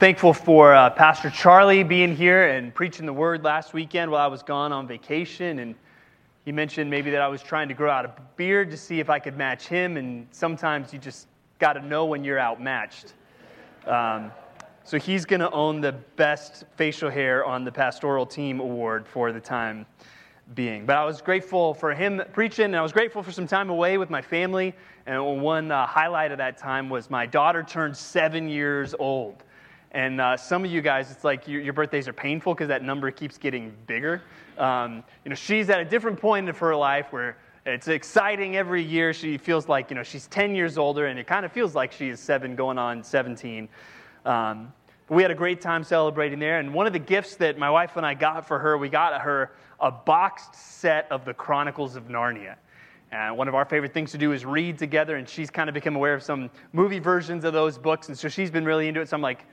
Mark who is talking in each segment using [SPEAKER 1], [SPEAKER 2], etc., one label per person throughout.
[SPEAKER 1] Thankful for uh, Pastor Charlie being here and preaching the word last weekend while I was gone on vacation. And he mentioned maybe that I was trying to grow out a beard to see if I could match him. And sometimes you just got to know when you're outmatched. Um, so he's going to own the best facial hair on the pastoral team award for the time being. But I was grateful for him preaching, and I was grateful for some time away with my family. And one uh, highlight of that time was my daughter turned seven years old. And uh, some of you guys, it's like your, your birthdays are painful because that number keeps getting bigger. Um, you know, she's at a different point of her life where it's exciting every year. She feels like, you know, she's 10 years older, and it kind of feels like she is seven going on 17. Um, we had a great time celebrating there. And one of the gifts that my wife and I got for her, we got her a boxed set of the Chronicles of Narnia. And one of our favorite things to do is read together, and she's kind of become aware of some movie versions of those books. And so she's been really into it. So I'm like,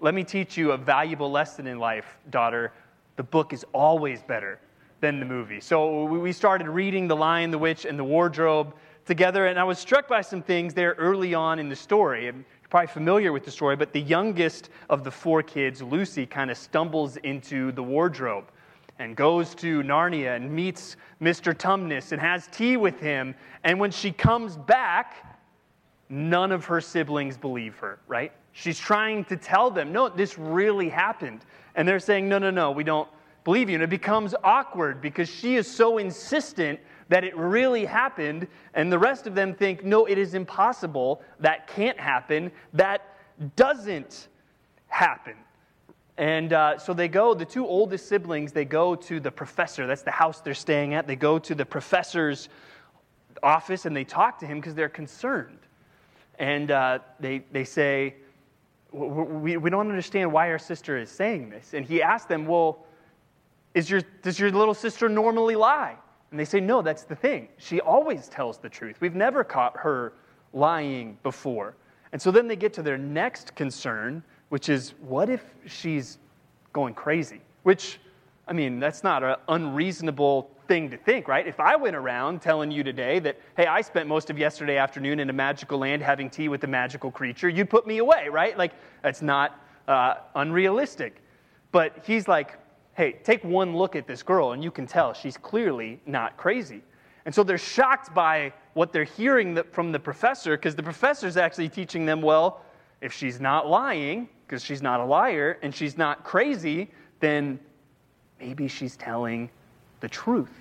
[SPEAKER 1] let me teach you a valuable lesson in life, daughter. The book is always better than the movie. So we started reading The Lion, the Witch, and the Wardrobe together, and I was struck by some things there early on in the story. You're probably familiar with the story, but the youngest of the four kids, Lucy, kind of stumbles into the wardrobe and goes to Narnia and meets Mr. Tumnus and has tea with him. And when she comes back, none of her siblings believe her, right? She's trying to tell them, no, this really happened. And they're saying, no, no, no, we don't believe you. And it becomes awkward because she is so insistent that it really happened. And the rest of them think, no, it is impossible. That can't happen. That doesn't happen. And uh, so they go, the two oldest siblings, they go to the professor. That's the house they're staying at. They go to the professor's office and they talk to him because they're concerned. And uh, they, they say, we, we don't understand why our sister is saying this. And he asked them, Well, is your, does your little sister normally lie? And they say, No, that's the thing. She always tells the truth. We've never caught her lying before. And so then they get to their next concern, which is what if she's going crazy? Which, I mean, that's not an unreasonable thing to think, right? If I went around telling you today that, hey, I spent most of yesterday afternoon in a magical land having tea with a magical creature, you'd put me away, right? Like, that's not uh, unrealistic. But he's like, hey, take one look at this girl, and you can tell she's clearly not crazy. And so they're shocked by what they're hearing from the professor, because the professor's actually teaching them, well, if she's not lying, because she's not a liar, and she's not crazy, then maybe she's telling the truth.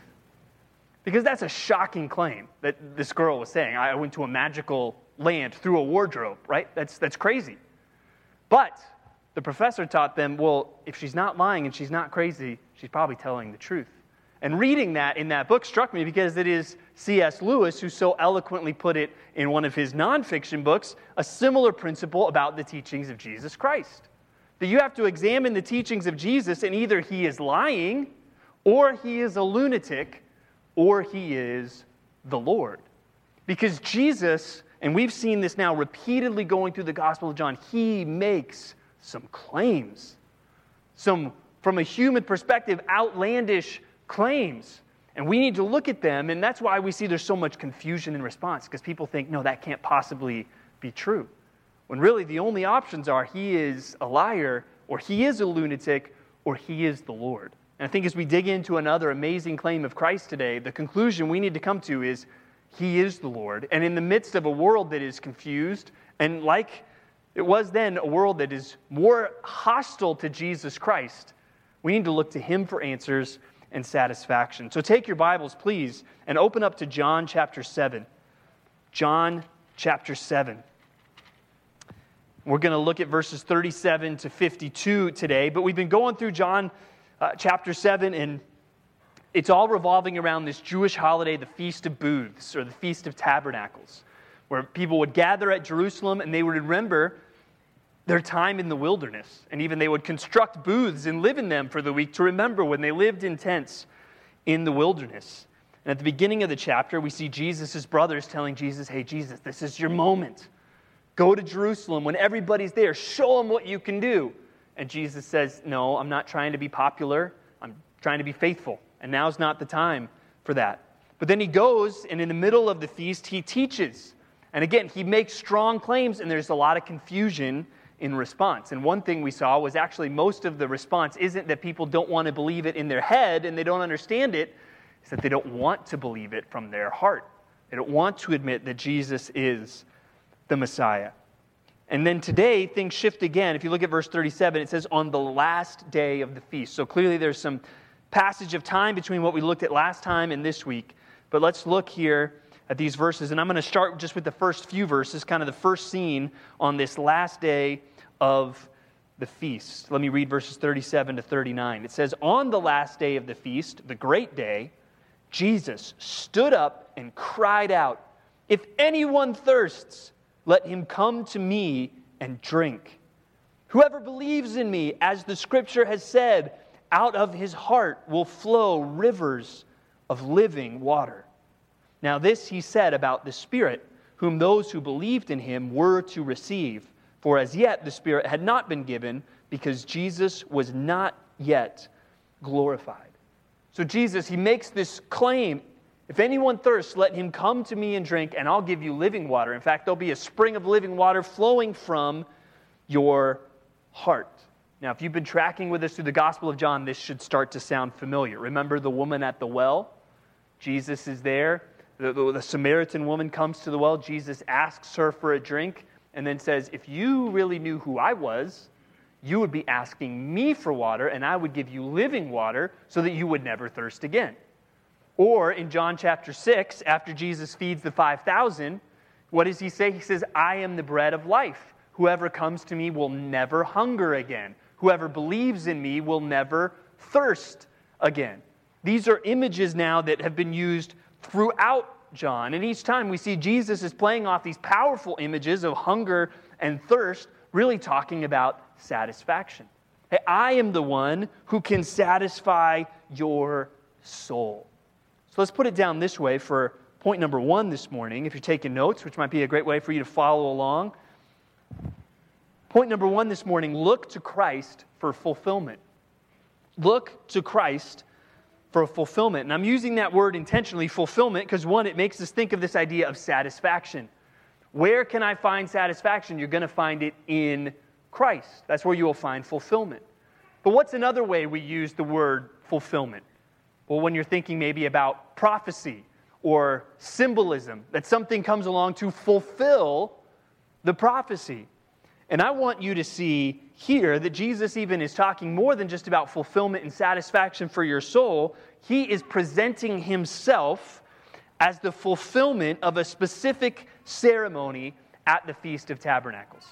[SPEAKER 1] Because that's a shocking claim that this girl was saying. I went to a magical land through a wardrobe, right? That's, that's crazy. But the professor taught them well, if she's not lying and she's not crazy, she's probably telling the truth. And reading that in that book struck me because it is C.S. Lewis who so eloquently put it in one of his nonfiction books, a similar principle about the teachings of Jesus Christ. That you have to examine the teachings of Jesus, and either he is lying or he is a lunatic, or he is the Lord. Because Jesus, and we've seen this now repeatedly going through the Gospel of John, he makes some claims, some, from a human perspective, outlandish claims. And we need to look at them, and that's why we see there's so much confusion in response, because people think, no, that can't possibly be true. When really the only options are he is a liar, or he is a lunatic, or he is the Lord. And I think as we dig into another amazing claim of Christ today, the conclusion we need to come to is He is the Lord. And in the midst of a world that is confused, and like it was then, a world that is more hostile to Jesus Christ, we need to look to Him for answers and satisfaction. So take your Bibles, please, and open up to John chapter 7. John chapter 7. We're going to look at verses 37 to 52 today, but we've been going through John uh, chapter 7, and it's all revolving around this Jewish holiday, the Feast of Booths, or the Feast of Tabernacles, where people would gather at Jerusalem and they would remember their time in the wilderness. And even they would construct booths and live in them for the week to remember when they lived in tents in the wilderness. And at the beginning of the chapter, we see Jesus' brothers telling Jesus, Hey, Jesus, this is your moment. Go to Jerusalem when everybody's there. Show them what you can do. And Jesus says, No, I'm not trying to be popular. I'm trying to be faithful. And now's not the time for that. But then he goes, and in the middle of the feast, he teaches. And again, he makes strong claims, and there's a lot of confusion in response. And one thing we saw was actually most of the response isn't that people don't want to believe it in their head and they don't understand it, it's that they don't want to believe it from their heart. They don't want to admit that Jesus is the Messiah. And then today, things shift again. If you look at verse 37, it says, on the last day of the feast. So clearly, there's some passage of time between what we looked at last time and this week. But let's look here at these verses. And I'm going to start just with the first few verses, kind of the first scene on this last day of the feast. Let me read verses 37 to 39. It says, On the last day of the feast, the great day, Jesus stood up and cried out, If anyone thirsts, let him come to me and drink. Whoever believes in me, as the scripture has said, out of his heart will flow rivers of living water. Now, this he said about the Spirit, whom those who believed in him were to receive. For as yet the Spirit had not been given, because Jesus was not yet glorified. So, Jesus, he makes this claim if anyone thirsts, let him come to me and drink, and I'll give you living water. In fact, there'll be a spring of living water flowing from your heart. Now, if you've been tracking with us through the Gospel of John, this should start to sound familiar. Remember the woman at the well? Jesus is there. The, the, the, Samaritan woman comes to the well. Jesus asks her for a drink and then says, If you really knew who I was, you would be asking me for water, and I would give you living water so that you would never thirst again. Or in John chapter 6, after Jesus feeds the 5,000, what does he say? He says, I am the bread of life. Whoever comes to me will never hunger again. Whoever believes in me will never thirst again. These are images now that have been used throughout John. And each time we see Jesus is playing off these powerful images of hunger and thirst, really talking about satisfaction. Hey, I am the one who can satisfy your soul. So let's put it down this way for point number one this morning, if you're taking notes, which might be a great way for you to follow along. Point number one this morning look to Christ for fulfillment. Look to Christ for fulfillment. And I'm using that word intentionally, fulfillment, because one, it makes us think of this idea of satisfaction. Where can I find satisfaction? You're going to find it in Christ. That's where you will find fulfillment. But what's another way we use the word fulfillment? Well, when you're thinking maybe about prophecy or symbolism, that something comes along to fulfill the prophecy. And I want you to see here that Jesus even is talking more than just about fulfillment and satisfaction for your soul. He is presenting himself as the fulfillment of a specific ceremony at the Feast of Tabernacles.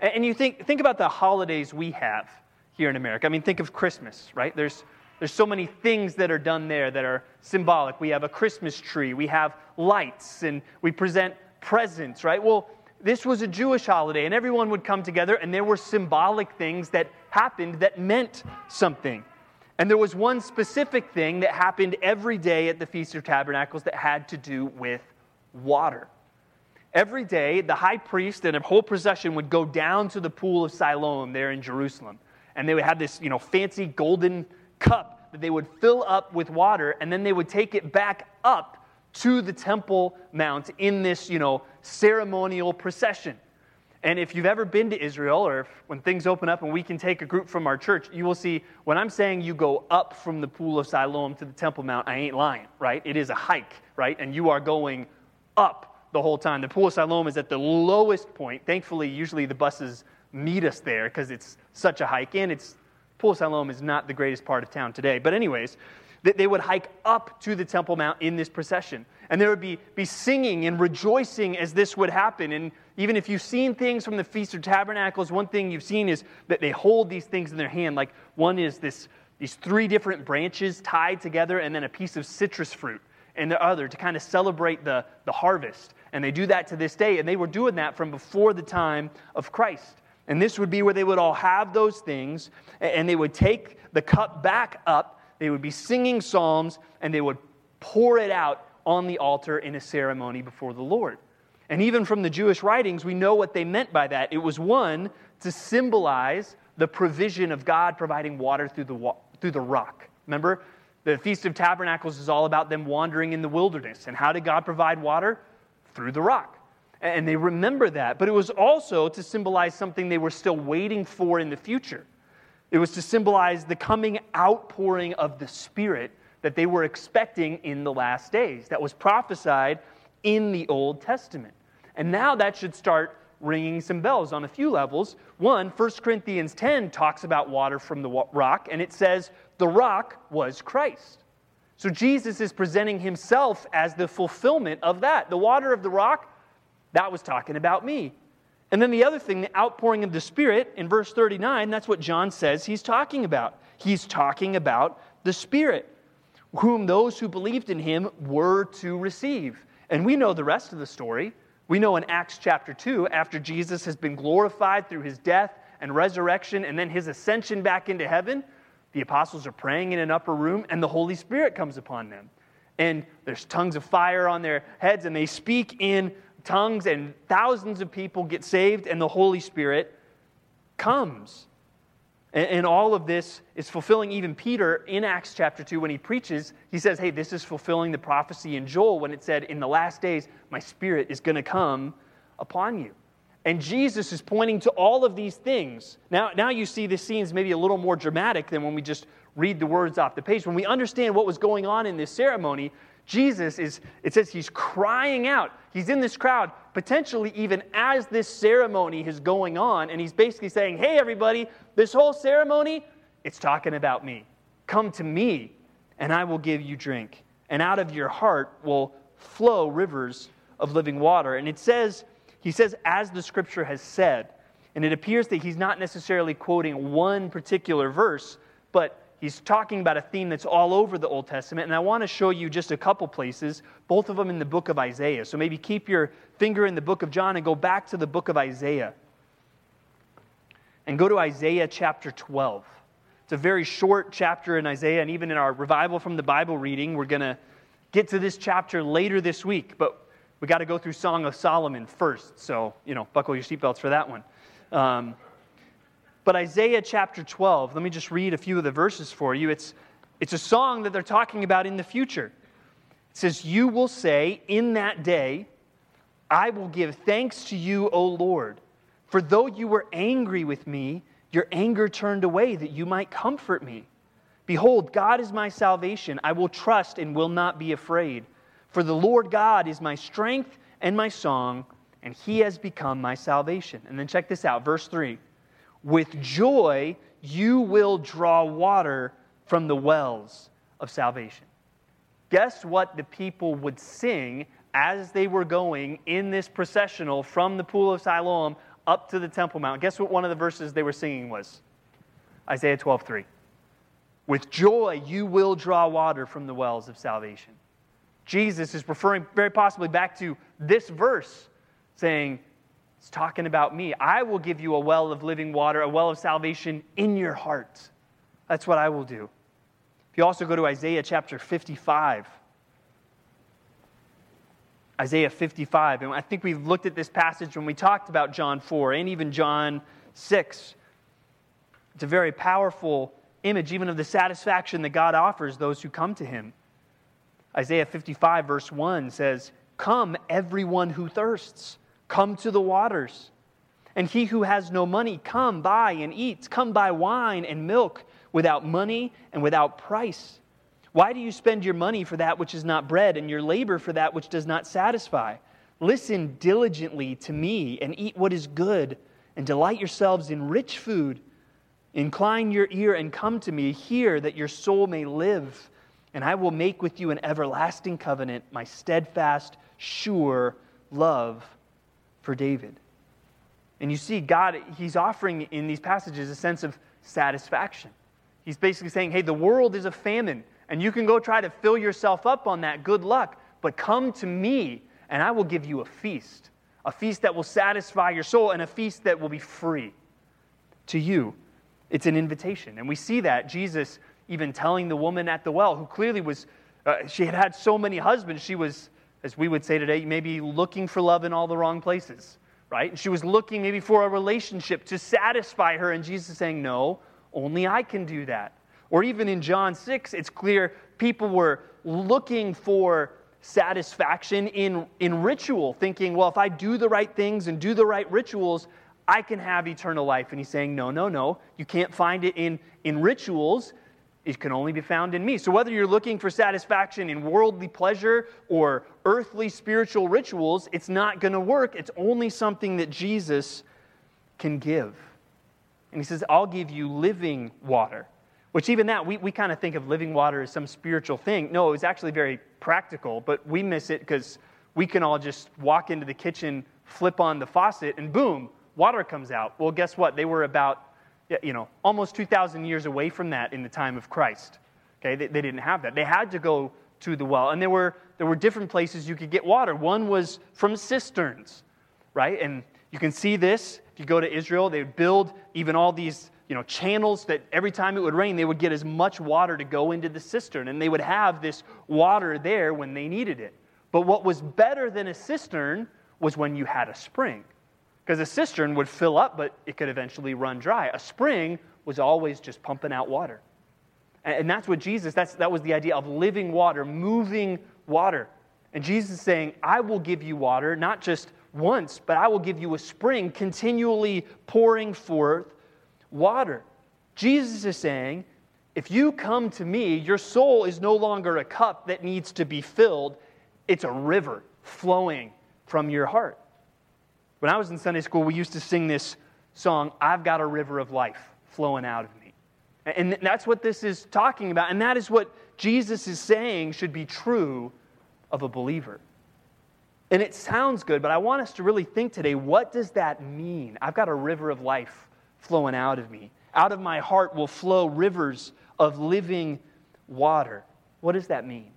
[SPEAKER 1] And you think, think about the holidays we have here in America. I mean, think of Christmas, right? There's, there's so many things that are done there that are symbolic. We have a Christmas tree, we have lights, and we present presents, right? Well, this was a Jewish holiday, and everyone would come together, and there were symbolic things that happened that meant something. And there was one specific thing that happened every day at the Feast of Tabernacles that had to do with water. Every day, the high priest and a whole procession would go down to the pool of Siloam there in Jerusalem. And they would have this, you know, fancy golden cup that they would fill up with water, and then they would take it back up to the Temple Mount in this, you know, ceremonial procession. And if you've ever been to Israel, or if, when things open up and we can take a group from our church, you will see when I'm saying you go up from the pool of Siloam to the Temple Mount, I ain't lying, right? It is a hike, right? And you are going up the whole time. The pool of Siloam is at the lowest point. Thankfully, usually the buses meet us there because it's such a hike, and it's Pool Siloam is not the greatest part of town today. But, anyways, that they would hike up to the Temple Mount in this procession. And there would be, be singing and rejoicing as this would happen. And even if you've seen things from the Feast of Tabernacles, one thing you've seen is that they hold these things in their hand. Like one is this, these three different branches tied together, and then a piece of citrus fruit, and the other to kind of celebrate the, the harvest. And they do that to this day. And they were doing that from before the time of Christ. And this would be where they would all have those things, and they would take the cup back up, they would be singing psalms, and they would pour it out on the altar in a ceremony before the Lord. And even from the Jewish writings, we know what they meant by that. It was one, to symbolize the provision of God providing water through the, through the rock. Remember, the Feast of Tabernacles is all about them wandering in the wilderness. And how did God provide water? Through the rock. And they remember that. But it was also to symbolize something they were still waiting for in the future. It was to symbolize the coming outpouring of the Spirit that they were expecting in the last days, that was prophesied in the Old Testament. And now that should start ringing some bells on a few levels. One, 1 Corinthians 10 talks about water from the rock, and it says the rock was Christ. So Jesus is presenting himself as the fulfillment of that. The water of the rock, that was talking about me. And then the other thing, the outpouring of the Spirit in verse 39, that's what John says he's talking about. He's talking about the Spirit, whom those who believed in him were to receive. And we know the rest of the story. We know in Acts chapter 2, after Jesus has been glorified through his death and resurrection and then his ascension back into heaven, the apostles are praying in an upper room and the Holy Spirit comes upon them. And there's tongues of fire on their heads and they speak in tongues and thousands of people get saved and the Holy Spirit comes. And, all of this is fulfilling even Peter in Acts chapter 2 when he preaches. He says, Hey, this is fulfilling the prophecy in Joel when it said, In the last days, my spirit is going to come upon you. And Jesus is pointing to all of these things. Now, now you see this scene is maybe a little more dramatic than when we just read the words off the page. When we understand what was going on in this ceremony, Jesus is, it says he's crying out. He's in this crowd, potentially even as this ceremony is going on, and he's basically saying, Hey, everybody, this whole ceremony, it's talking about me. Come to me, and I will give you drink. And out of your heart will flow rivers of living water. And it says, he says, as the scripture has said. And it appears that he's not necessarily quoting one particular verse, but he's talking about a theme that's all over the Old Testament. And I want to show you just a couple places, both of them in the book of Isaiah. So maybe keep your finger in the book of John and go back to the book of Isaiah. And go to Isaiah chapter 12. It's a very short chapter in Isaiah, and even in our revival from the Bible reading, we're going to get to this chapter later this week. But we got to go through Song of Solomon first. So, you know, buckle your seatbelts for that one. Um, but Isaiah chapter 12, let me just read a few of the verses for you. It's, it's a song that they're talking about in the future. It says, You will say, In that day, I will give thanks to you, O Lord. For though you were angry with me, your anger turned away that you might comfort me. Behold, God is my salvation. I will trust and will not be afraid. For the Lord God is my strength and my song, and he has become my salvation. And then check this out, verse 3. With joy, you will draw water from the wells of salvation. Guess what the people would sing as they were going in this processional from the pool of Siloam up to the Temple Mount? Guess what one of the verses they were singing was? Isaiah 12 3. With joy, you will draw water from the wells of salvation. Jesus is referring very possibly back to this verse, saying, it's talking about me. I will give you a well of living water, a well of salvation in your heart. That's what I will do. If you also go to Isaiah chapter 55, Isaiah 55, and I think we've looked at this passage when we talked about John 4 and even John 6. It's a very powerful image, even of the satisfaction that God offers those who come to him. Isaiah 55, verse 1 says, Come, everyone who thirsts. Come to the waters. And he who has no money, come buy and eat. Come buy wine and milk without money and without price. Why do you spend your money for that which is not bread, and your labor for that which does not satisfy? Listen diligently to me and eat what is good, and delight yourselves in rich food. Incline your ear and come to me. Hear that your soul may live, and I will make with you an everlasting covenant, my steadfast, sure love for David. And you see, God, He's offering in these passages a sense of satisfaction. He's basically saying, hey, the world is a famine, and you can go try to fill yourself up on that. Good luck. But come to me, and I will give you a feast a feast that will satisfy your soul, and a feast that will be free to you. It's an invitation. And we see that Jesus even telling the woman at the well, who clearly was, uh, she had had so many husbands, she was as we would say today, maybe looking for love in all the wrong places, right? And she was looking maybe for a relationship to satisfy her, and Jesus is saying, No, only I can do that. Or even in John 6, it's clear people were looking for satisfaction in, in ritual, thinking, well, if I do the right things and do the right rituals, I can have eternal life. And he's saying, no, no, no. You can't find it in, in rituals. It can only be found in me. So, whether you're looking for satisfaction in worldly pleasure or earthly spiritual rituals, it's not going to work. It's only something that Jesus can give. And he says, I'll give you living water. Which, even that, we, we kind of think of living water as some spiritual thing. No, it's actually very practical, but we miss it because we can all just walk into the kitchen, flip on the faucet, and boom, water comes out. Well, guess what? They were about, you know, almost 2,000 years away from that in the time of Christ. Okay, they, they didn't have that. They had to go to the well. And there were, there were different places you could get water. One was from cisterns, right? And you can see this. If you go to Israel, they would build even all these you know, channels that every time it would rain, they would get as much water to go into the cistern, and they would have this water there when they needed it. But what was better than a cistern was when you had a spring. Because a cistern would fill up, but it could eventually run dry. A spring was always just pumping out water. And that's what Jesus, that's, that was the idea of living water, moving water. And Jesus is saying, I will give you water, not just once, but I will give you a spring continually pouring forth water. Jesus is saying, if you come to me, your soul is no longer a cup that needs to be filled, it's a river flowing from your heart. When I was in Sunday school, we used to sing this song, I've got a river of life flowing out of me. And that's what this is talking about. And that is what Jesus is saying should be true of a believer. And it sounds good, but I want us to really think today what does that mean? I've got a river of life flowing out of me. Out of my heart will flow rivers of living water. What does that mean?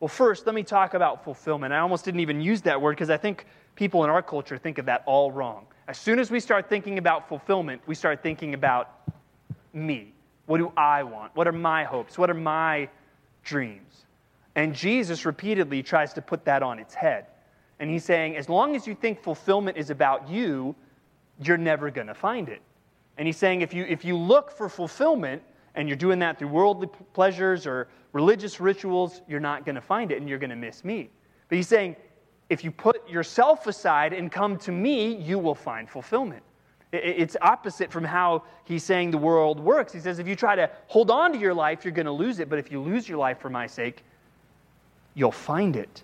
[SPEAKER 1] Well, first, let me talk about fulfillment. I almost didn't even use that word because I think people in our culture think of that all wrong. As soon as we start thinking about fulfillment, we start thinking about me. What do I want? What are my hopes? What are my dreams? And Jesus repeatedly tries to put that on its head. And he's saying, as long as you think fulfillment is about you, you're never going to find it. And he's saying if you, if you look for fulfillment and you're doing that through worldly pleasures or religious rituals, you're not going to find it and you're going to miss me. But he's saying if you put yourself aside and come to me, you will find fulfillment. It's opposite from how he's saying the world works. He says if you try to hold on to your life, you're going to lose it. But if you lose your life for my sake, you'll find it.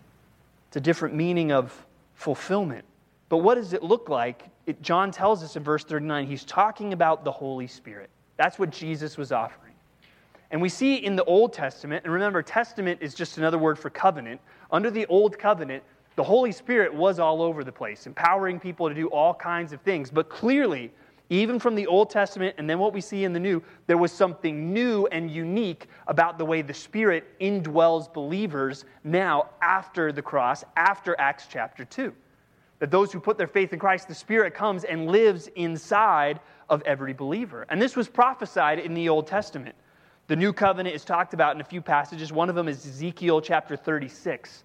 [SPEAKER 1] It's a different meaning of fulfillment. But what does it look like? It, John tells us in verse 39, he's talking about the Holy Spirit. That's what Jesus was offering. And we see in the Old Testament, and remember, testament is just another word for covenant. Under the Old Covenant, the Holy Spirit was all over the place, empowering people to do all kinds of things. But clearly, even from the Old Testament and then what we see in the New, there was something new and unique about the way the Spirit indwells believers now after the cross, after Acts chapter 2 that those who put their faith in Christ, the Spirit comes and lives inside of every believer. And this was prophesied in the Old Testament. The new covenant is talked about in a few passages. One of them is Ezekiel chapter 36.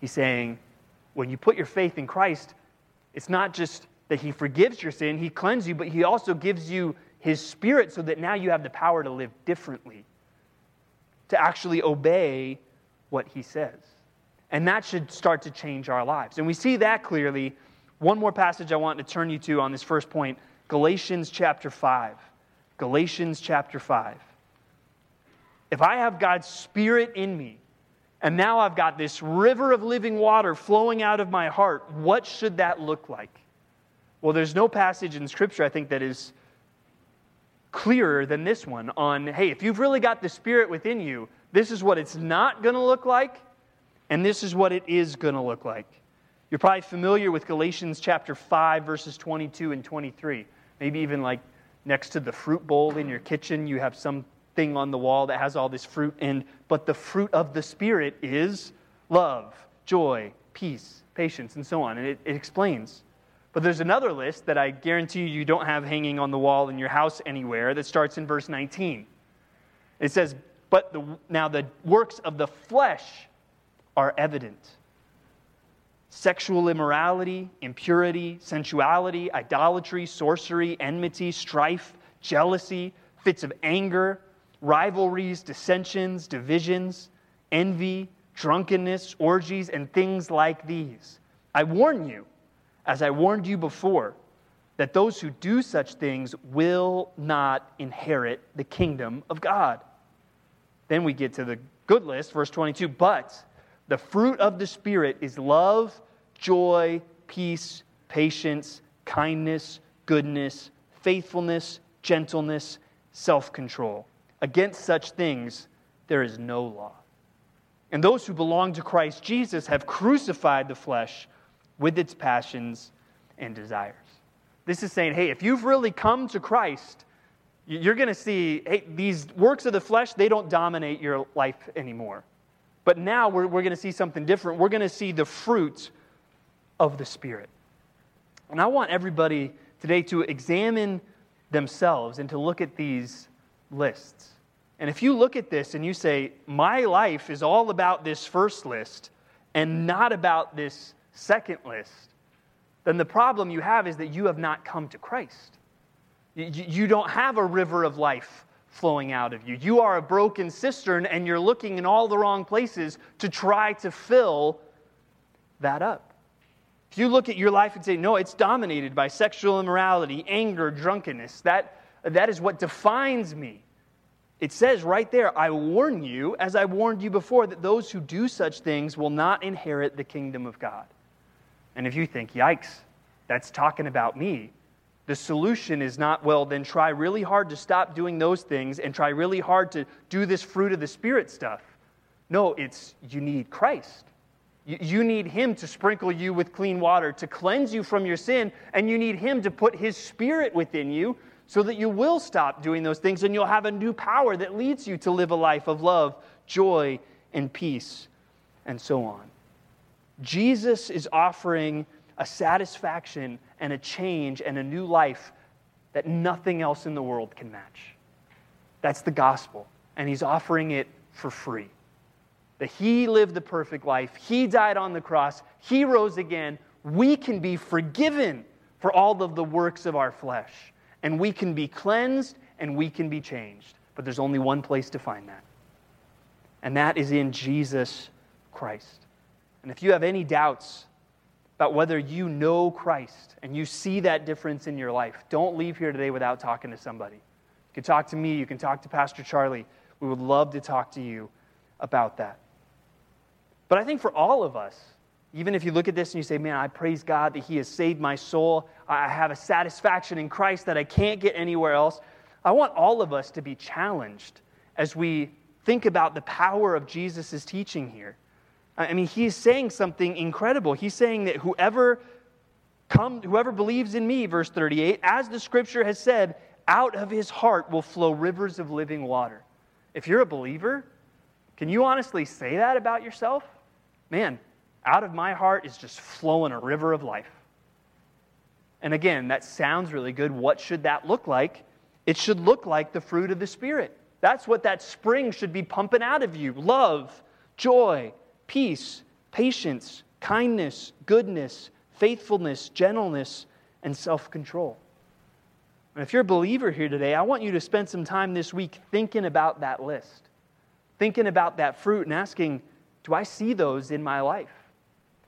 [SPEAKER 1] He's saying, when you put your faith in Christ, it's not just that he forgives your sin, he cleanses you, but he also gives you his spirit so that now you have the power to live differently, to actually obey what he says. And that should start to change our lives. And we see that clearly. One more passage I want to turn you to on this first point Galatians chapter 5. Galatians chapter 5. If I have God's Spirit in me, and now I've got this river of living water flowing out of my heart, what should that look like? Well, there's no passage in Scripture, I think, that is clearer than this one on hey, if you've really got the Spirit within you, this is what it's not going to look like, and this is what it is going to look like. You're probably familiar with Galatians chapter 5, verses 22 and 23. Maybe even like next to the fruit bowl in your kitchen, you have something on the wall that has all this fruit. And but the fruit of the Spirit is love, joy, peace, patience, and so on. And it, it explains. But there's another list that I guarantee you don't have hanging on the wall in your house anywhere that starts in verse 19. It says, But the, now the works of the flesh are evident sexual immorality, impurity, sensuality, idolatry, sorcery, enmity, strife, jealousy, fits of anger, rivalries, dissensions, divisions, envy, drunkenness, orgies, and things like these. I warn you, as I warned you before, that those who do such things will not inherit the kingdom of God. Then we get to the good list, verse 22. But the fruit of the Spirit is love, joy, peace, patience, kindness, goodness, faithfulness, gentleness, self control. Against such things, there is no law. And those who belong to Christ Jesus have crucified the flesh with its passions and desires. This is saying, hey, if you've really come to Christ, you're going to see, hey, these works of the flesh, they don't dominate your life anymore. But now we're, we're going to see something different. We're going to see the fruit of the Spirit. And I want everybody today to examine themselves and to look at these lists. And if you look at this and you say, My life is all about this first list and not about this second list, then the problem you have is that you have not come to Christ. You don't have a river of life flowing out of you. You are a broken cistern and you're looking in all the wrong places to try to fill that up. If you look at your life and say, no, it's dominated by sexual immorality, anger, drunkenness, that, that is what defines me. It says right there, I warn you, as I warned you before, that those who do such things will not inherit the kingdom of God. And if you think, yikes, that's talking about me, the solution is not, well, then try really hard to stop doing those things and try really hard to do this fruit of the Spirit stuff. No, it's you need Christ. You need Him to sprinkle you with clean water, to cleanse you from your sin, and you need Him to put His Spirit within you so that you will stop doing those things and you'll have a new power that leads you to live a life of love, joy, and peace, and so on. Jesus is offering a satisfaction and a change and a new life that nothing else in the world can match. That's the gospel, and He's offering it for free that He lived the perfect life, He died on the cross, He rose again. We can be forgiven for all of the works of our flesh, and we can be cleansed and we can be changed. But there's only one place to find that, and that is in Jesus Christ. And if you have any doubts about whether you know Christ and you see that difference in your life, don't leave here today without talking to somebody. You can talk to me, you can talk to Pastor Charlie. We would love to talk to you about that. But I think for all of us, even if you look at this and you say, man, I praise God that He has saved my soul, I have a satisfaction in Christ that I can't get anywhere else. I want all of us to be challenged as we think about the power of Jesus' teaching here. I mean, he's saying something incredible. He's saying that whoever come, whoever believes in me, verse 38, as the scripture has said, out of his heart will flow rivers of living water. If you're a believer, can you honestly say that about yourself? man, out of my heart is just flowing a river of life. And again, that sounds really good. What should that look like? It should look like the fruit of the Spirit. That's what that spring should be pumping out of you love, joy, peace, patience, kindness, goodness, faithfulness, gentleness, and self control. And if you're a believer here today, I want you to spend some time this week thinking about that list, thinking about that fruit, and asking, do I see those in my life?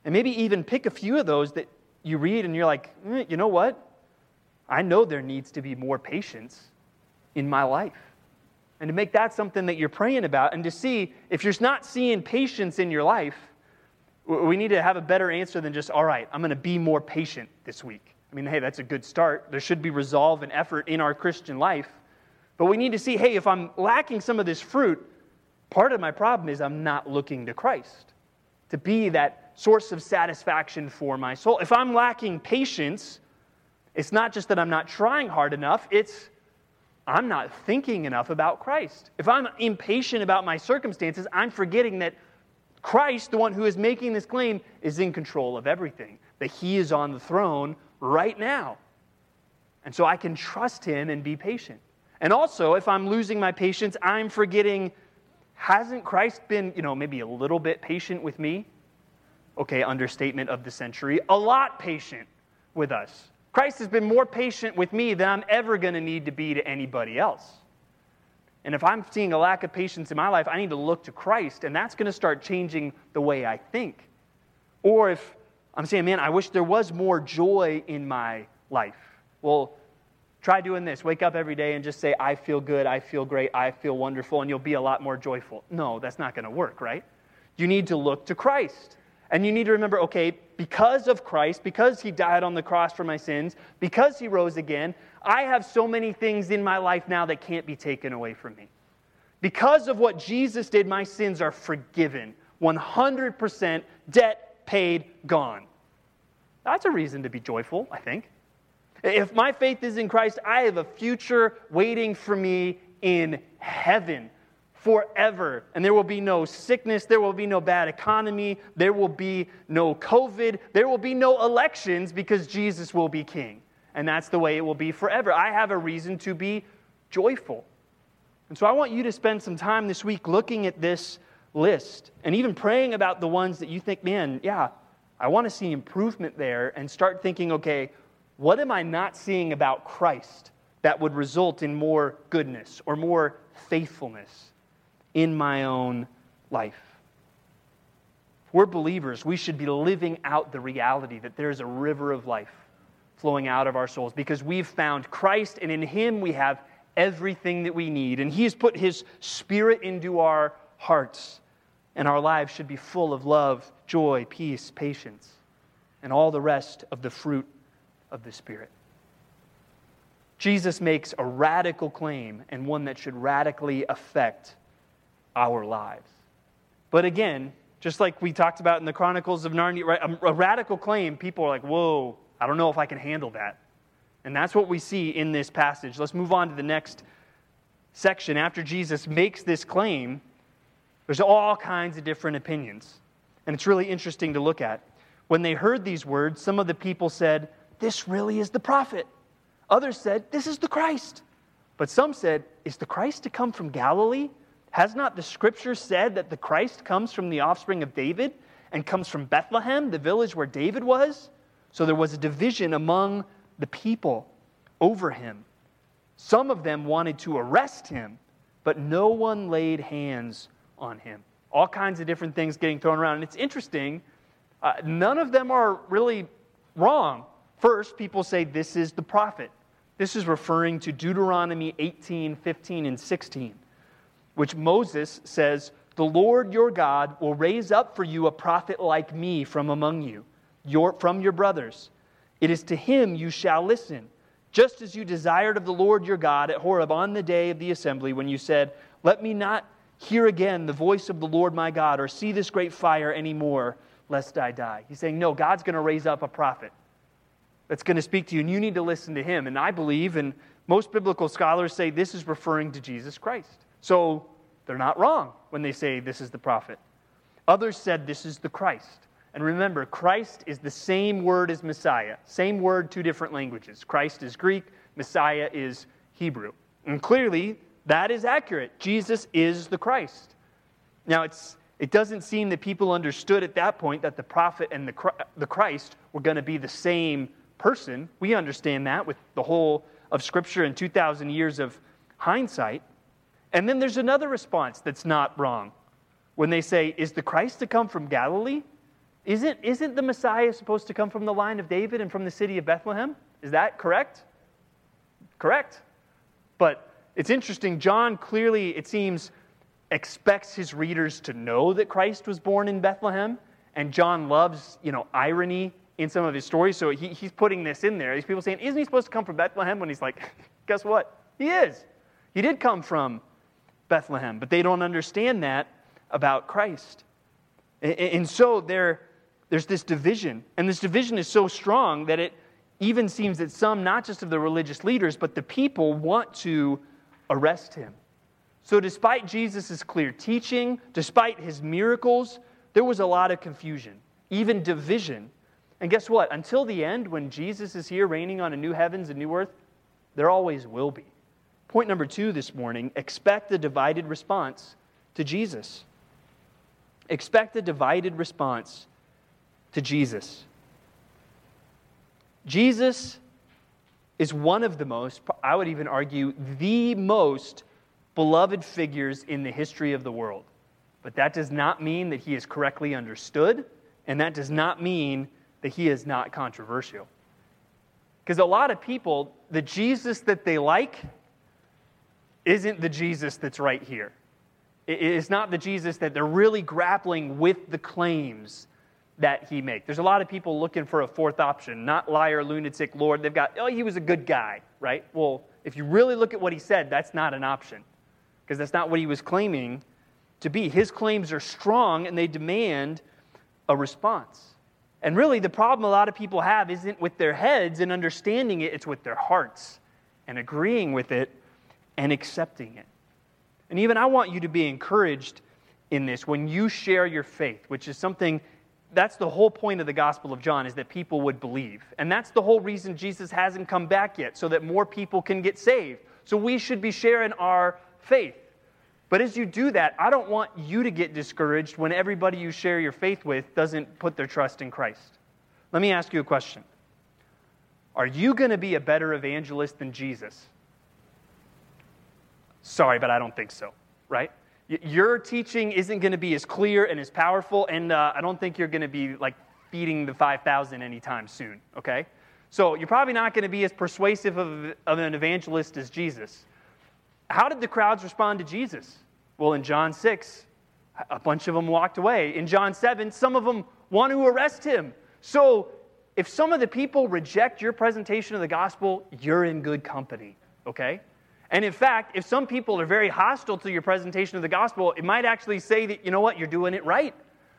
[SPEAKER 1] And maybe even pick a few of those that you read and you're like, eh, you know what? I know there needs to be more patience in my life. And to make that something that you're praying about, and to see if you're not seeing patience in your life, we need to have a better answer than just, all right, I'm going to be more patient this week. I mean, hey, that's a good start. There should be resolve and effort in our Christian life. But we need to see, hey, if I'm lacking some of this fruit, Part of my problem is I'm not looking to Christ to be that source of satisfaction for my soul. If I'm lacking patience, it's not just that I'm not trying hard enough, it's I'm not thinking enough about Christ. If I'm impatient about my circumstances, I'm forgetting that Christ, the one who is making this claim, is in control of everything, that he is on the throne right now. And so I can trust him and be patient. And also, if I'm losing my patience, I'm forgetting hasn't Christ been, you know, maybe a little bit patient with me? Okay, understatement of the century. A lot patient with us. Christ has been more patient with me than I'm ever going to need to be to anybody else. And if I'm seeing a lack of patience in my life, I need to look to Christ, and that's going to start changing the way I think. Or if I'm saying, man, I wish there was more joy in my life. Well, try doing this. Wake up every day and just say, I feel good, I feel great, I feel wonderful, and you'll be a lot more joyful. No, that's not going to work, right? You need to look to Christ. And you need to remember okay, because of Christ, because he died on the cross for my sins, because he rose again, I have so many things in my life now that can't be taken away from me. Because of what Jesus did, my sins are forgiven. 100% debt paid, gone. That's a reason to be joyful, I think. If my faith is in Christ, I have a future waiting for me in heaven forever. And there will be no sickness, there will be no bad economy, there will be no COVID, there will be no elections because Jesus will be king. And that's the way it will be forever. I have a reason to be joyful. And so I want you to spend some time this week looking at this list and even praying about the ones that you think, man, yeah, I want to see improvement there, and start thinking, okay, what am I not seeing about Christ that would result in more goodness or more faithfulness in my own life? If we're believers, we should be living out the reality that there is a river of life flowing out of our souls because we've found Christ, and in Him we have everything that we need. And He has put His Spirit into our hearts, and our lives should be full of love, joy, peace, patience, and all the rest of the fruit of the Spirit. Jesus makes a radical claim and one that should radically affect our lives. But again, just like we talked about in the Chronicles of Narnia, right, a, radical claim, people are like, whoa, I don't know if I can handle that. And that's what we see in this passage. Let's move on to the next section. After Jesus makes this claim, there's all kinds of different opinions. And it's really interesting to look at. When they heard these words, some of the people said, this really is the prophet. Others said, This is the Christ. But some said, Is the Christ to come from Galilee? Has not the scripture said that the Christ comes from the offspring of David and comes from Bethlehem, the village where David was? So there was a division among the people over him. Some of them wanted to arrest him, but no one laid hands on him. All kinds of different things getting thrown around. And it's interesting, uh, none of them are really wrong. First, people say this is the prophet. This is referring to Deuteronomy 18, 15, and 16, which Moses says, The Lord your God will raise up for you a prophet like me from among you, your, from your brothers. It is to him you shall listen, just as you desired of the Lord your God at Horeb on the day of the assembly, when you said, Let me not hear again the voice of the Lord my God, or see this great fire anymore, lest I die. He's saying, No, God's going to raise up a prophet that's going to speak to you, and you need to listen to him. And I believe, and most biblical scholars say this is referring to Jesus Christ. So they're not wrong when they say this is the prophet. Others said this is the Christ. And remember, Christ is the same word as Messiah. Same word, two different languages. Christ is Greek, Messiah is Hebrew. And clearly, that is accurate. Jesus is the Christ. Now, it's, it doesn't seem that people understood at that point that the prophet and the, the Christ were going to be the same person. We understand that with the whole of Scripture and 2,000 years of hindsight. And then there's another response that's not wrong. When they say, Is the Christ to come from Galilee? Isn't, isn't the Messiah supposed to come from the line of David and from the city of Bethlehem? Is that correct? Correct. But it's interesting, John clearly, it seems, expects his readers to know that Christ was born in Bethlehem. And John loves, you know, irony in some of his stories. So he, he's putting this in there. These people saying, Isn't he supposed to come from Bethlehem? When he's like, Guess what? He is. He did come from Bethlehem, but they don't understand that about Christ. And, so there, there's this division. And this division is so strong that it even seems that some, not just of the religious leaders, but the people, want to arrest him. So, despite Jesus' clear teaching, despite his miracles, there was a lot of confusion, even division. And guess what? Until the end, when Jesus is here reigning on a new heavens and new earth, there always will be. Point number two this morning expect a divided response to Jesus. Expect a divided response to Jesus. Jesus is one of the most, I would even argue, the most beloved figures in the history of the world. But that does not mean that he is correctly understood, and that does not mean that he is not controversial. Because a lot of people, the Jesus that they like isn't the Jesus that's right here. It's not the Jesus that they're really grappling with the claims that he makes. There's a lot of people looking for a fourth option, not liar, lunatic, Lord. They've got, oh, he was a good guy, right? Well, if you really look at what he said, that's not an option because that's not what he was claiming to be. His claims are strong and they demand a response. And really, the problem a lot of people have isn't with their heads and understanding it, it's with their hearts and agreeing with it and accepting it. And even I want you to be encouraged in this when you share your faith, which is something that's the whole point of the Gospel of John is that people would believe. And that's the whole reason Jesus hasn't come back yet, so that more people can get saved. So we should be sharing our faith. But as you do that, I don't want you to get discouraged when everybody you share your faith with doesn't put their trust in Christ. Let me ask you a question Are you going to be a better evangelist than Jesus? Sorry, but I don't think so, right? Your teaching isn't going to be as clear and as powerful, and uh, I don't think you're going to be like feeding the 5,000 anytime soon, okay? So you're probably not going to be as persuasive of, of an evangelist as Jesus. How did the crowds respond to Jesus? Well, in John 6, a bunch of them walked away. In John 7, some of them want to arrest him. So if some of the people reject your presentation of the gospel, you're in good company, okay? And in fact, if some people are very hostile to your presentation of the gospel, it might actually say that, you know what, you're doing it right.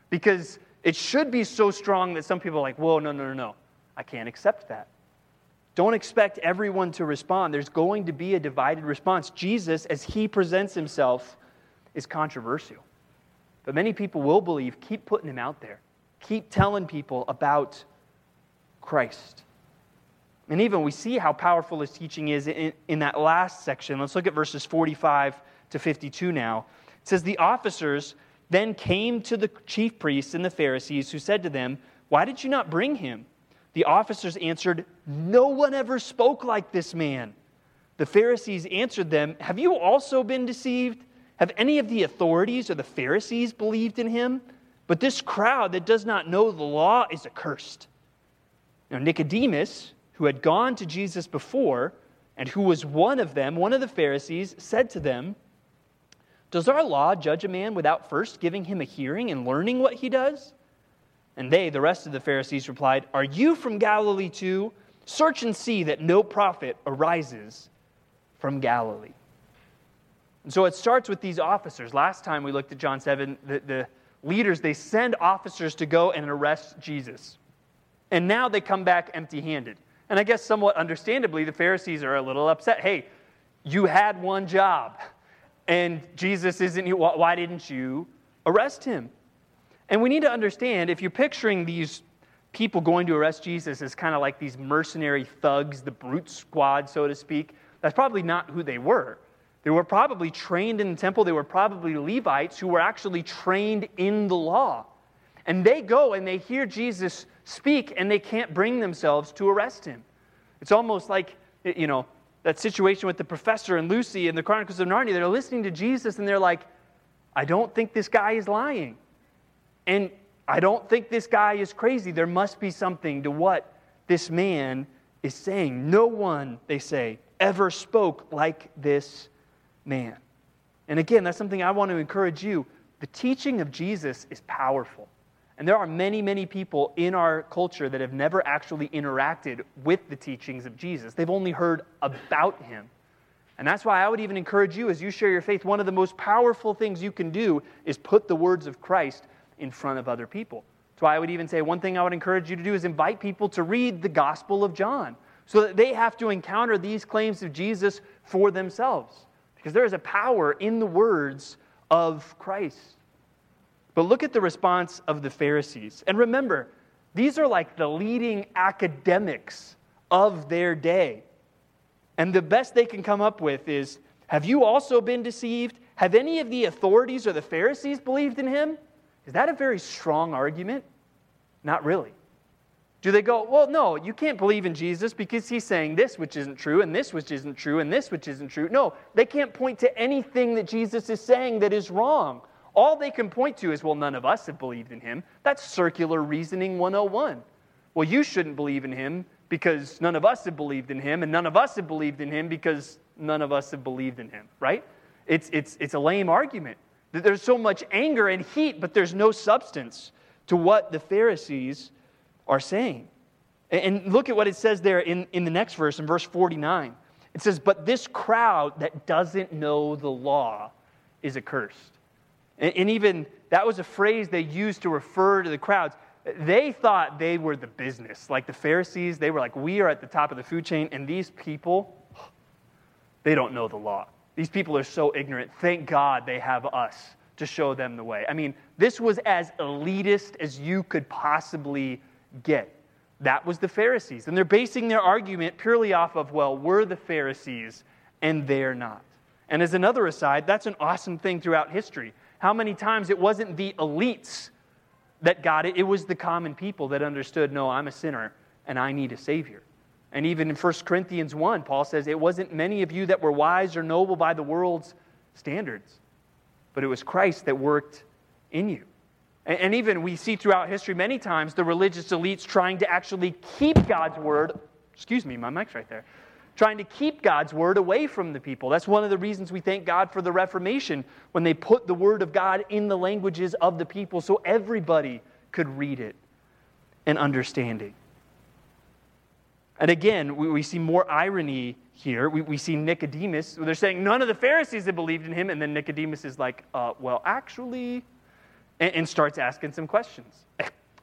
[SPEAKER 1] Because it should be so strong that some people are like, whoa, no, no, no, no. I can't accept that. Don't expect everyone to respond. There's going to be a divided response. Jesus, as he presents himself, is controversial. But many people will believe. Keep putting him out there, keep telling people about Christ. And even we see how powerful his teaching is in, in, that last section. Let's look at verses 45 to 52 now. It says, The officers then came to the chief priests and the Pharisees, who said to them, Why did you not bring him? The officers answered, No one ever spoke like this man. The Pharisees answered them, Have you also been deceived? Have any of the authorities or the Pharisees believed in him? But this crowd that does not know the law is accursed. Now, Nicodemus, who had gone to Jesus before, and who was one of them, one of the Pharisees, said to them, Does our law judge a man without first giving him a hearing and learning what he does? And they, the rest of the Pharisees, replied, Are you from Galilee too? Search and see that no prophet arises from Galilee. And so it starts with these officers. Last time we looked at John 7, the, the leaders, they send officers to go and arrest Jesus. And now they come back empty handed. And I guess somewhat understandably, the Pharisees are a little upset. Hey, you had one job, and Jesus isn't here. Why didn't you arrest him? And we need to understand if you're picturing these people going to arrest Jesus as kind of like these mercenary thugs, the brute squad, so to speak, that's probably not who they were. They were probably trained in the temple, they were probably Levites who were actually trained in the law. And they go and they hear Jesus speak and they can't bring themselves to arrest him. It's almost like, you know, that situation with the professor and Lucy in the Chronicles of Narnia. They're listening to Jesus and they're like, I don't think this guy is lying. And I don't think this guy is crazy. There must be something to what this man is saying. No one, they say, ever spoke like this man. And again, that's something I want to encourage you. The teaching of Jesus is powerful. And there are many, many people in our culture that have never actually interacted with the teachings of Jesus. They've only heard about him. And that's why I would even encourage you as you share your faith, one of the most powerful things you can do is put the words of Christ in front of other people. That's why I would even say one thing I would encourage you to do is invite people to read the Gospel of John so that they have to encounter these claims of Jesus for themselves. Because there is a power in the words of Christ. But look at the response of the Pharisees. And remember, these are like the leading academics of their day. And the best they can come up with is Have you also been deceived? Have any of the authorities or the Pharisees believed in him? Is that a very strong argument? Not really. Do they go, well, no, you can't believe in Jesus because he's saying this which isn't true, and this which isn't true, and this which isn't true? No, they can't point to anything that Jesus is saying that is wrong. All they can point to is, well, none of us have believed in him. That's circular reasoning 101. Well, you shouldn't believe in him because none of us have believed in him, and none of us have believed in him because none of us have believed in him, right? It's, it's, it's a lame argument. That there's so much anger and heat, but there's no substance to what the Pharisees are saying. And look at what it says there in, in the next verse, in verse 49. It says, But this crowd that doesn't know the law is accursed. And, and even that was a phrase they used to refer to the crowds. They thought they were the business. Like the Pharisees, they were like, We are at the top of the food chain, and these people, they don't know the law. These people are so ignorant. Thank God they have us to show them the way. I mean, this was as elitist as you could possibly get. That was the Pharisees. And they're basing their argument purely off of, well, we're the Pharisees and they're not. And as another aside, that's an awesome thing throughout history. How many times it wasn't the elites that got it, it was the common people that understood, no, I'm a sinner and I need a Savior. And even in 1 Corinthians 1, Paul says, It wasn't many of you that were wise or noble by the world's standards, but it was Christ that worked in you. And even we see throughout history many times the religious elites trying to actually keep God's word, excuse me, my mic's right there, trying to keep God's word away from the people. That's one of the reasons we thank God for the Reformation when they put the word of God in the languages of the people so everybody could read it and understand it. And again, we, we see more irony here. We, we see Nicodemus. They're saying none of the Pharisees had believed in him. And then Nicodemus is like, uh, well, actually, and, and starts asking some questions.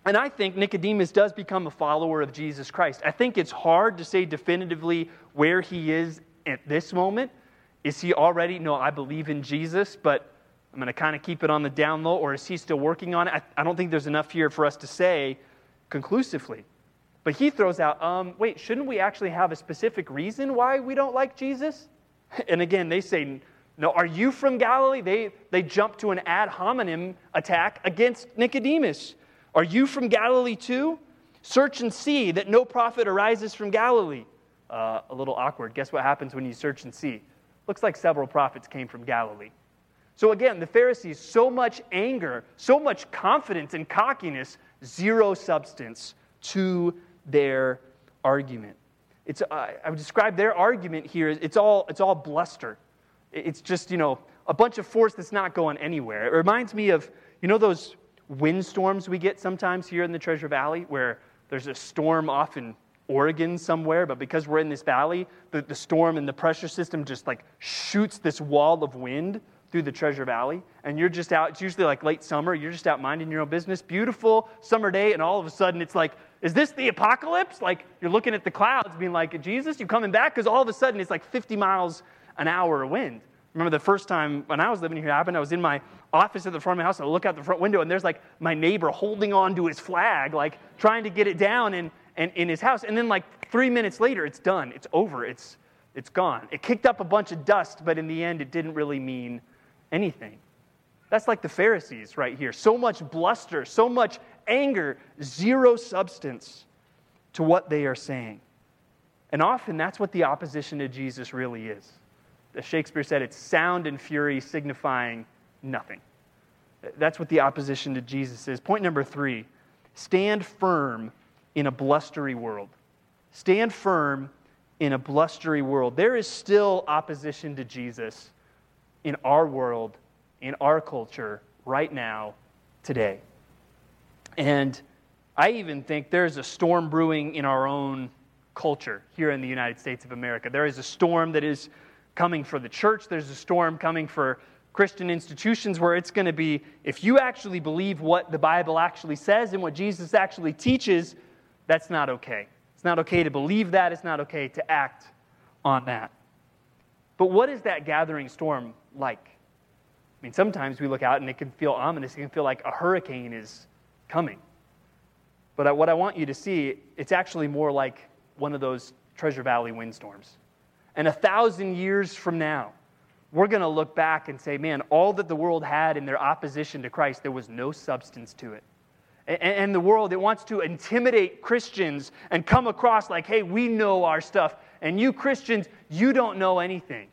[SPEAKER 1] And I think Nicodemus does become a follower of Jesus Christ. I think it's hard to say definitively where he is at this moment. Is he already, no, I believe in Jesus, but I'm going to kind of keep it on the down low, or is he still working on it? I, I don't think there's enough here for us to say conclusively. But he throws out, um, wait, shouldn't we actually have a specific reason why we don't like Jesus? And again, they say, no, are you from Galilee? They, they jump to an ad hominem attack against Nicodemus. Are you from Galilee too? Search and see that no prophet arises from Galilee. Uh, a little awkward. Guess what happens when you search and see? Looks like several prophets came from Galilee. So again, the Pharisees, so much anger, so much confidence and cockiness, zero substance to their argument. It's, uh, I would describe their argument here, it's all, it's all bluster. It's just, you know, a bunch of force that's not going anywhere. It reminds me of, you know, those windstorms we get sometimes here in the Treasure Valley where there's a storm off in Oregon somewhere, but because we're in this valley, the, the storm and the pressure system just like shoots this wall of wind through the Treasure Valley, and you're just out, it's usually like late summer, you're just out minding your own business, beautiful summer day, and all of a sudden it's like, is this the apocalypse? Like you're looking at the clouds being like, Jesus, you coming back? Because all of a sudden it's like 50 miles an hour of wind. Remember the first time when I was living here happened, I was in my office at the front of my house, and I look out the front window, and there's like my neighbor holding on to his flag, like trying to get it down in, in his house. And then like three minutes later, it's done. It's over. It's, it's gone. It kicked up a bunch of dust, but in the end, it didn't really mean anything. That's like the Pharisees right here. So much bluster, so much anger, zero substance to what they are saying. And often that's what the opposition to Jesus really is. As Shakespeare said, it's sound and fury signifying nothing. That's what the opposition to Jesus is. Point number three stand firm in a blustery world. Stand firm in a blustery world. There is still opposition to Jesus in our world, in our culture, right now, today. And I even think there's a storm brewing in our own culture here in the United States of America. There is a storm that is coming for the church, there's a storm coming for Christian institutions where it's going to be if you actually believe what the Bible actually says and what Jesus actually teaches, that's not okay. It's not okay to believe that, it's not okay to act on that. But what is that gathering storm like? I mean, sometimes we look out and it can feel ominous. It can feel like a hurricane is coming. But what I want you to see, it's actually more like one of those Treasure Valley windstorms. And a thousand years from now, we're going to look back and say, man, all that the world had in their opposition to Christ, there was no substance to it. And the world, it wants to intimidate Christians and come across like, hey, we know our stuff. And you Christians, you don't know anything.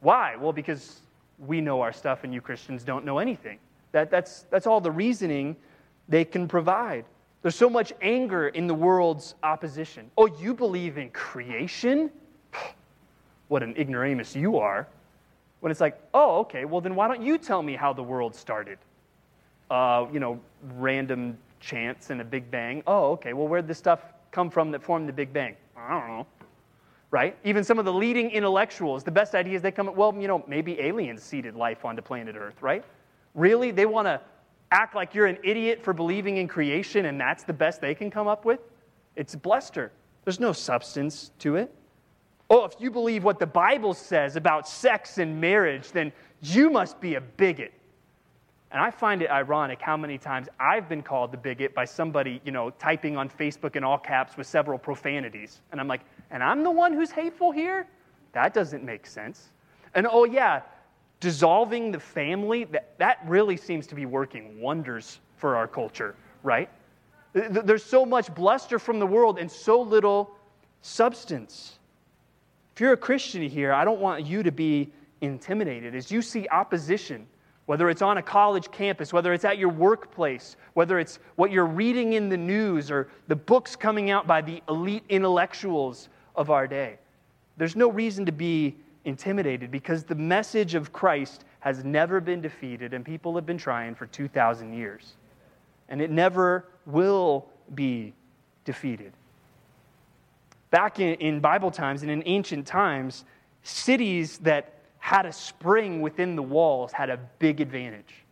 [SPEAKER 1] Why? Well, because we know our stuff and you Christians don't know anything. That, that's, that's all the reasoning they can provide. There's so much anger in the world's opposition. Oh, you believe in creation? What an ignoramus you are. When it's like, oh, okay, well, then why don't you tell me how the world started? Uh, you know, random chance and a Big Bang. Oh, okay, well, where'd this stuff come from that formed the Big Bang? I don't know. Right? Even some of the leading intellectuals, the best ideas they come up, well, you know, maybe aliens seeded life onto planet Earth, right? Really? They want to act like you're an idiot for believing in creation and that's the best they can come up with? It's bluster. There's no substance to it. Oh, if you believe what the Bible says about sex and marriage, then you must be a bigot. And I find it ironic how many times I've been called the bigot by somebody, you know, typing on Facebook in all caps with several profanities. And I'm like, and I'm the one who's hateful here? That doesn't make sense. And oh, yeah, dissolving the family, that, that really seems to be working wonders for our culture, right? There's so much bluster from the world and so little substance. If you're a Christian here, I don't want you to be intimidated. As you see opposition, whether it's on a college campus, whether it's at your workplace, whether it's what you're reading in the news or the books coming out by the elite intellectuals of our day, there's no reason to be intimidated because the message of Christ has never been defeated and people have been trying for 2,000 years. And it never will be defeated. Back in, in Bible times and in ancient times, cities that had a spring within the walls had a big advantage.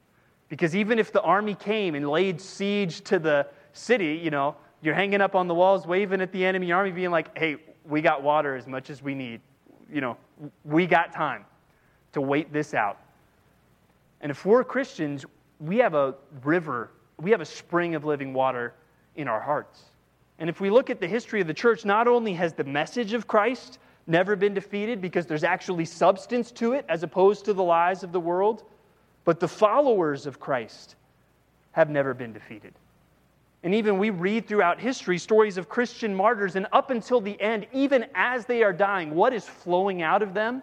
[SPEAKER 1] Because even if the army came and laid siege to the city, you know, you're hanging up on the walls, waving at the enemy army, being like, hey, we got water as much as we need. You know, we got time to wait this out. And if we're Christians, we have a river, we have a spring of living water in our hearts. And if we look at the history of the church, not only has the message of Christ never been defeated because there's actually substance to it as opposed to the lies of the world, but the followers of Christ have never been defeated. And even we read throughout history stories of Christian martyrs, and up until the end, even as they are dying, what is flowing out of them?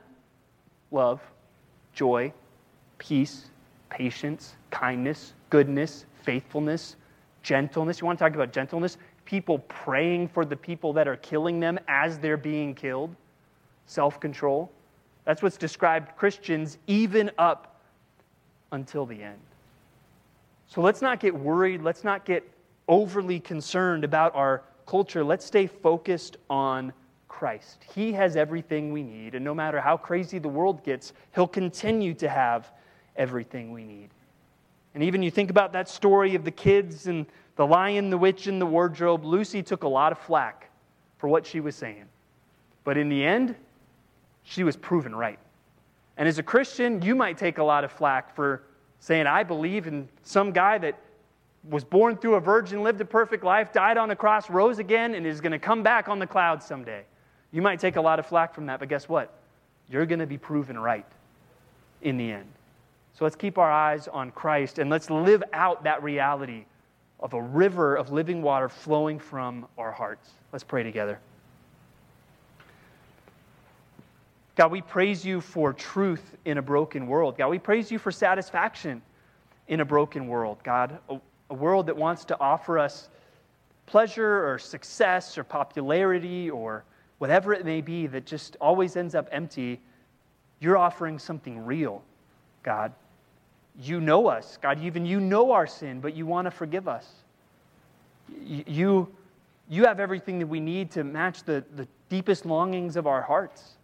[SPEAKER 1] Love, joy, peace, patience, kindness, goodness, faithfulness, gentleness. You want to talk about gentleness? People praying for the people that are killing them as they're being killed, self control. That's what's described Christians even up until the end. So let's not get worried. Let's not get overly concerned about our culture. Let's stay focused on Christ. He has everything we need, and no matter how crazy the world gets, He'll continue to have everything we need. And even you think about that story of the kids and the lion, the witch, and the wardrobe, Lucy took a lot of flack for what she was saying. But in the end, she was proven right. And as a Christian, you might take a lot of flack for saying, I believe in some guy that was born through a virgin, lived a perfect life, died on a cross, rose again, and is going to come back on the clouds someday. You might take a lot of flack from that, but guess what? You're going to be proven right in the end. So let's keep our eyes on Christ and let's live out that reality of a river of living water flowing from our hearts. Let's pray together. God, we praise you for truth in a broken world. God, we praise you for satisfaction in a broken world. God, a world that wants to offer us pleasure or success or popularity or whatever it may be that just always ends up empty, you're offering something real, God. You know us, God. Even you know our sin, but you want to forgive us. You, you have everything that we need to match the, the deepest longings of our hearts.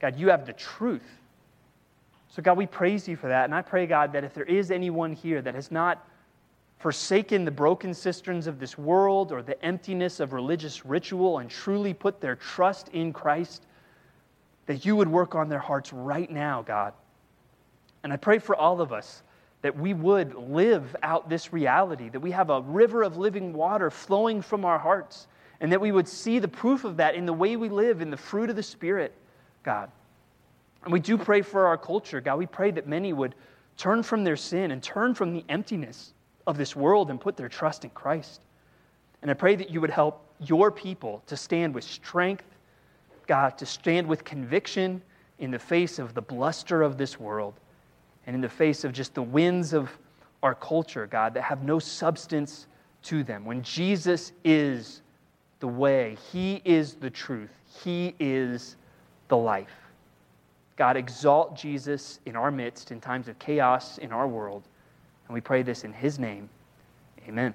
[SPEAKER 1] God, you have the truth. So, God, we praise you for that. And I pray, God, that if there is anyone here that has not forsaken the broken cisterns of this world or the emptiness of religious ritual and truly put their trust in Christ, that you would work on their hearts right now, God. And I pray for all of us that we would live out this reality, that we have a river of living water flowing from our hearts, and that we would see the proof of that in the way we live, in the fruit of the Spirit, God. And we do pray for our culture, God. We pray that many would turn from their sin and turn from the emptiness of this world and put their trust in Christ. And I pray that you would help your people to stand with strength, God, to stand with conviction in the face of the bluster of this world and in the face of just the winds of our culture, God, that have no substance to them. When Jesus is the way, He is the truth, He is the life. God, exalt Jesus in our midst in times of chaos in our world. And we pray this in His name. Amen.